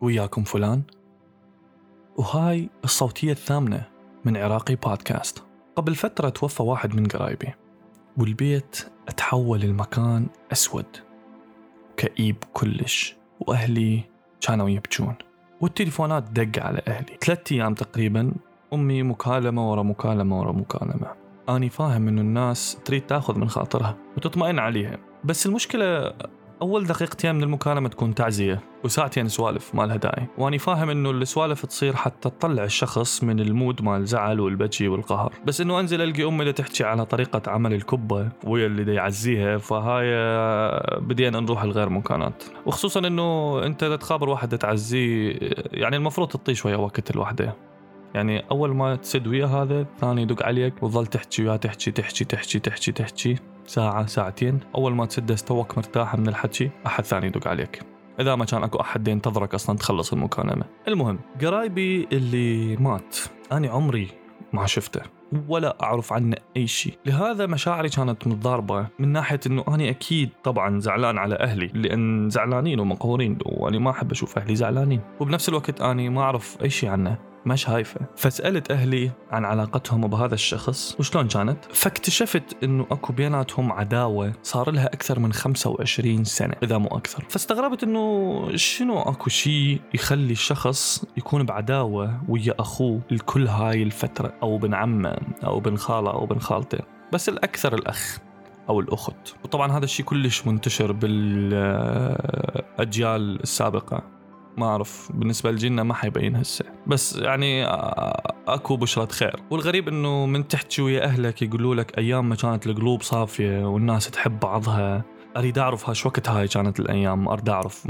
وياكم فلان. وهاي الصوتية الثامنة من عراقي بودكاست. قبل فترة توفى واحد من قرايبي والبيت تحول المكان أسود كئيب كلش وأهلي كانوا يبكون والتليفونات دق على أهلي. ثلاثة أيام تقريبا أمي مكالمة ورا مكالمة ورا مكالمة. أني فاهم إنه الناس تريد تأخذ من خاطرها وتطمئن عليها. بس المشكلة أول دقيقتين من المكالمة تكون تعزية وساعتين سوالف ما لها داعي وأني فاهم إنه السوالف تصير حتى تطلع الشخص من المود مال الزعل والبكي والقهر. بس إنه أنزل ألقي أمي اللي تحكي على طريقة عمل الكبة ويا اللي دا يعزيها فهاي بدينا نروح لغير مكانات. وخصوصا إنه أنت تخابر واحد تعزيه يعني المفروض تعطيه شوية وقت الوحدة. يعني أول ما تسد ويا هذا ثاني يدق عليك وتظل تحكي وياه تحكي تحكي تحكي تحكي تحكي. ساعة ساعتين. أول ما تسد توك مرتاح من الحكي أحد ثاني يدق عليك. إذا ما كان أكو أحد ينتظرك أصلا تخلص المكالمة. المهم قرايبي اللي مات أنا عمري ما شفته ولا أعرف عنه أي شيء. لهذا مشاعري كانت متضاربة من ناحية أنه أنا أكيد طبعا زعلان على أهلي لأن زعلانين ومقهورين وأنا ما أحب أشوف أهلي زعلانين. وبنفس الوقت أنا ما أعرف أي شيء عنه. ما شايفه فسألت أهلي عن علاقتهم بهذا الشخص وشلون كانت؟ فاكتشفت أنه أكو بيناتهم عداوة صار لها أكثر من 25 سنة إذا مو أكثر. فاستغربت أنه شنو أكو شيء يخلي الشخص يكون بعداوة ويا أخوه الكل هاي الفترة أو بن عمه أو بن خالة أو بن خالته. بس الأكثر الأخ أو الأخت. وطبعا هذا الشيء كلش منتشر بالأجيال السابقة. ما أعرف بالنسبة لجينا ما حيبين هسه. بس يعني أكو بشرة خير. والغريب إنه من تحكي ويا أهلك يقولوا لك أيام ما كانت القلوب صافية والناس تحب بعضها. أريد أعرف هاش وقت هاي كانت الأيام أريد أعرف.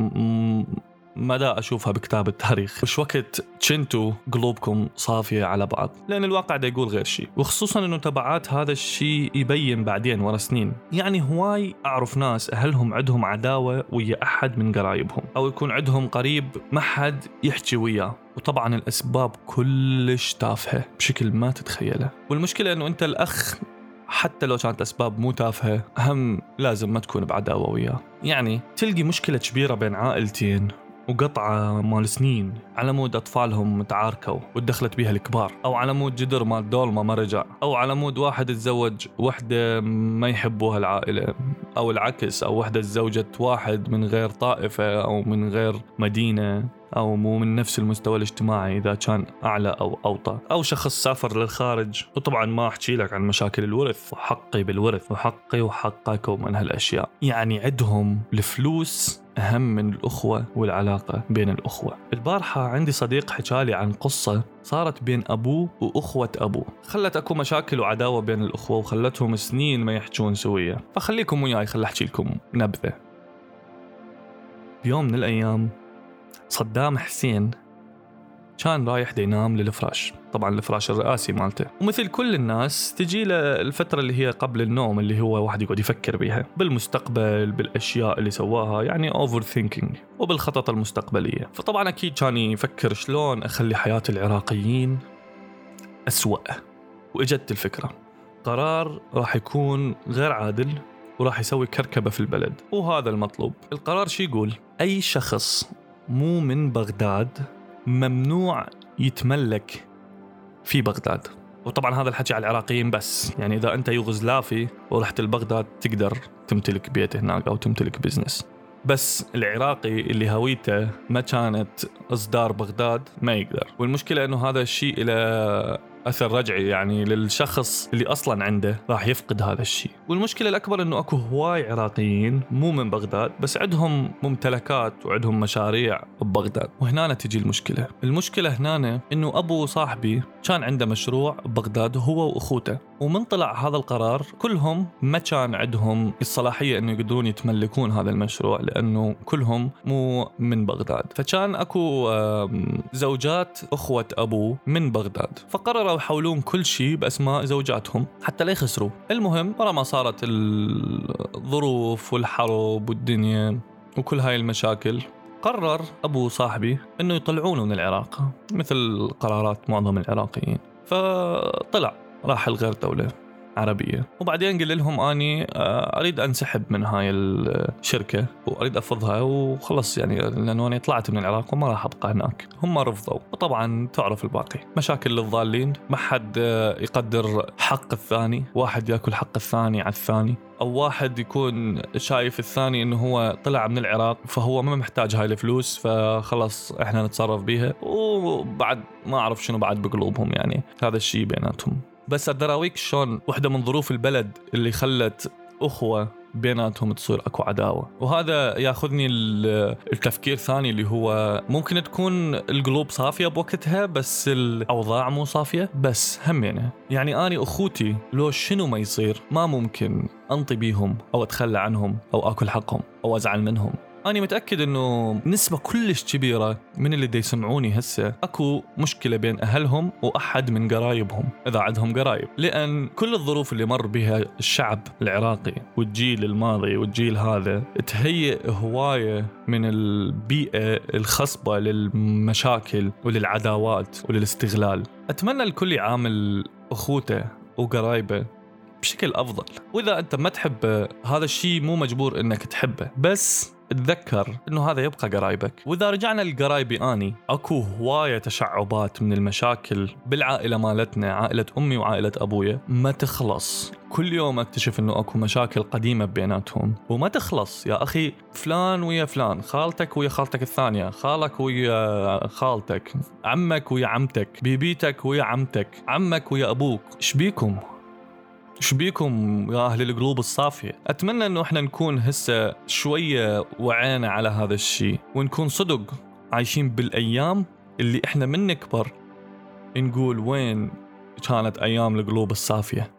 مدى أشوفها بكتاب التاريخ؟ وش وقت كنتوا قلوبكم صافية على بعض. لأن الواقع دا يقول غير شيء وخصوصا إنه تبعات هذا الشيء يبين بعدين ورا سنين. يعني هواي أعرف ناس أهلهم عندهم عداوة ويا أحد من قرايبهم. أو يكون عندهم قريب ما حد يحكي وياه. وطبعا الأسباب كلش تافهة بشكل ما تتخيله. والمشكلة إنه أنت الأخ حتى لو كانت أسباب مو تافهة هم لازم ما تكون بعداوة وياه. يعني تلقي مشكلة كبيرة بين عائلتين وقطعة مال سنين على مود أطفالهم تعاركوا ودخلت بيها الكبار أو على مود جدر مال دولمة ما رجع أو على مود واحد تزوج وحدة ما يحبوها العائلة أو العكس أو وحدة تزوجت واحد من غير طائفة أو من غير مدينة أو مو من نفس المستوى الاجتماعي إذا كان أعلى أو أوطى أو شخص سافر للخارج. وطبعا ما أحكي لك عن مشاكل الورث وحقي بالورث وحقي وحقك ومن هالأشياء. يعني عندهم الفلوس أهم من الأخوة والعلاقة بين الأخوة. البارحة عندي صديق حكالي عن قصة صارت بين أبوه وأخوة أبوه. خلت أكو مشاكل وعداوة بين الأخوة وخلتهم سنين ما يحجون سوية. فخليكم وياي خل أحكي لكم نبذة. بيوم من الأيام صدام حسين كان رايح ينام للفراش. طبعا الفراش الرئاسي مالته. ومثل كل الناس تجي له الفترة اللي هي قبل النوم اللي هو واحد يقعد يفكر بيها. بالمستقبل بالأشياء اللي سواها يعني overthinking وبالخطط المستقبلية. فطبعا أكيد كان يفكر شلون أخلي حياة العراقيين أسوأ. وإجت الفكرة. قرار راح يكون غير عادل وراح يسوي كركبة في البلد. وهذا المطلوب. القرار شي يقول؟ أي شخص مو من بغداد ممنوع يتملك في بغداد. وطبعا هذا الحكي على العراقيين بس. يعني إذا أنت يوغزلافي ورحت لبغداد تقدر تمتلك بيت هناك أو تمتلك بزنس بس العراقي اللي هويته ما كانت إصدار بغداد ما يقدر. والمشكلة إنه هذا الشيء إلى أثر رجعي يعني للشخص اللي أصلا عنده راح يفقد هذا الشيء. والمشكلة الأكبر إنه أكو هواي عراقيين مو من بغداد بس عندهم ممتلكات وعندهم مشاريع ببغداد وهنا تجي المشكلة. المشكلة هنا إنه أبو صاحبي كان عنده مشروع ببغداد هو وأخوته ومن طلع هذا القرار كلهم ما كان عندهم الصلاحية إنه يقدرون يتملكون هذا المشروع لأنه كلهم مو من بغداد. فكان أكو زوجات أخوة ابوه من بغداد فقرروا يحولون كل شيء بأسماء زوجاتهم حتى لا يخسروا. المهم ورا ما صارت الظروف والحرب والدنيا وكل هاي المشاكل قرر أبو صاحبي إنه يطلعونه من العراق مثل قرارات معظم العراقيين. فطلع راح لغير دولة. عربية. وبعدين قل لهم أني آه، أريد أنسحب من هاي الشركة وأريد افضها وخلص يعني لأنه أنا طلعت من العراق وما راح أبقى هناك. هم رفضوا. وطبعا تعرف الباقي. مشاكل للضالين. ما حد آه، يقدر حق الثاني. واحد يأكل حق الثاني على الثاني. أو واحد يكون شايف الثاني إنه هو طلع من العراق فهو ما محتاج هاي الفلوس فخلص إحنا نتصرف بيها. وبعد ما أعرف شنو بعد بقلوبهم يعني. هذا الشيء بيناتهم. بس أقدر اراويك شلون واحدة من ظروف البلد اللي خلت أخوة بيناتهم تصير أكو عداوة. وهذا ياخذني التفكير ثاني اللي هو ممكن تكون القلوب صافية بوقتها بس الأوضاع مو صافية بس هم يعني. يعني اني أخوتي لو شنو ما يصير ما ممكن أنطي بيهم أو أتخلى عنهم أو أكل حقهم أو أزعل منهم. أنا متأكد إنه نسبة كلش كبيرة من اللي دي يسمعوني هسه أكو مشكلة بين أهلهم وأحد من قرايبهم إذا عندهم قرايب. لأن كل الظروف اللي مر بها الشعب العراقي والجيل الماضي والجيل هذا تهيئ هواية من البيئة الخصبة للمشاكل وللعداوات وللاستغلال. أتمنى الكل يعامل أخوته وقرايبه بشكل أفضل. وإذا أنت ما تحبه هذا الشيء مو مجبور إنك تحبه. بس تذكر إنه هذا يبقى قرايبك. وإذا رجعنا لقرايبي آني أكو هواية تشعبات من المشاكل بالعائلة مالتنا عائلة أمي وعائلة أبويا. ما تخلص. كل يوم أكتشف إنه أكو مشاكل قديمة بيناتهم. وما تخلص. يا أخي فلان ويا فلان خالتك ويا خالتك الثانية خالك ويا خالتك عمك ويا عمتك بيبيتك ويا عمتك عمك ويا أبوك. إيش بيكم إيش بيكم يا أهل القلوب الصافية؟ أتمنى إنه إحنا نكون هسه شوية وعينا على هذا الشيء ونكون صدق عايشين بالأيام اللي إحنا من نكبر نقول وين كانت أيام القلوب الصافية.